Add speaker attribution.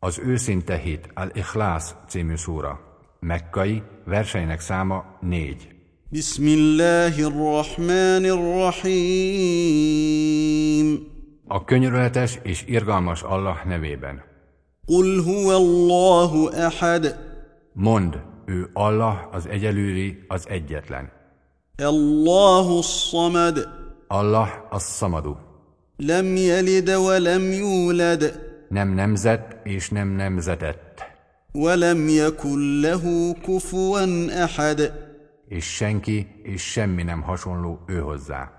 Speaker 1: Az őszinte hit, Al-Ikhlász című szúra. Mekkai, verseinek száma négy.
Speaker 2: Bismillahirrahmanirrahim.
Speaker 1: A könyörületes és irgalmas Allah nevében.
Speaker 2: Qul Allahu ahad.
Speaker 1: Mond, ő Allah az egyelőri, az egyetlen.
Speaker 2: Allahu samad.
Speaker 1: Allah az szamadu.
Speaker 2: Lam yalid wa lam yulad.
Speaker 1: Nem nemzet és nem nemzetett.
Speaker 2: ولم يكن له كفوا أحد
Speaker 1: és senki és semmi nem hasonló ő hozzá.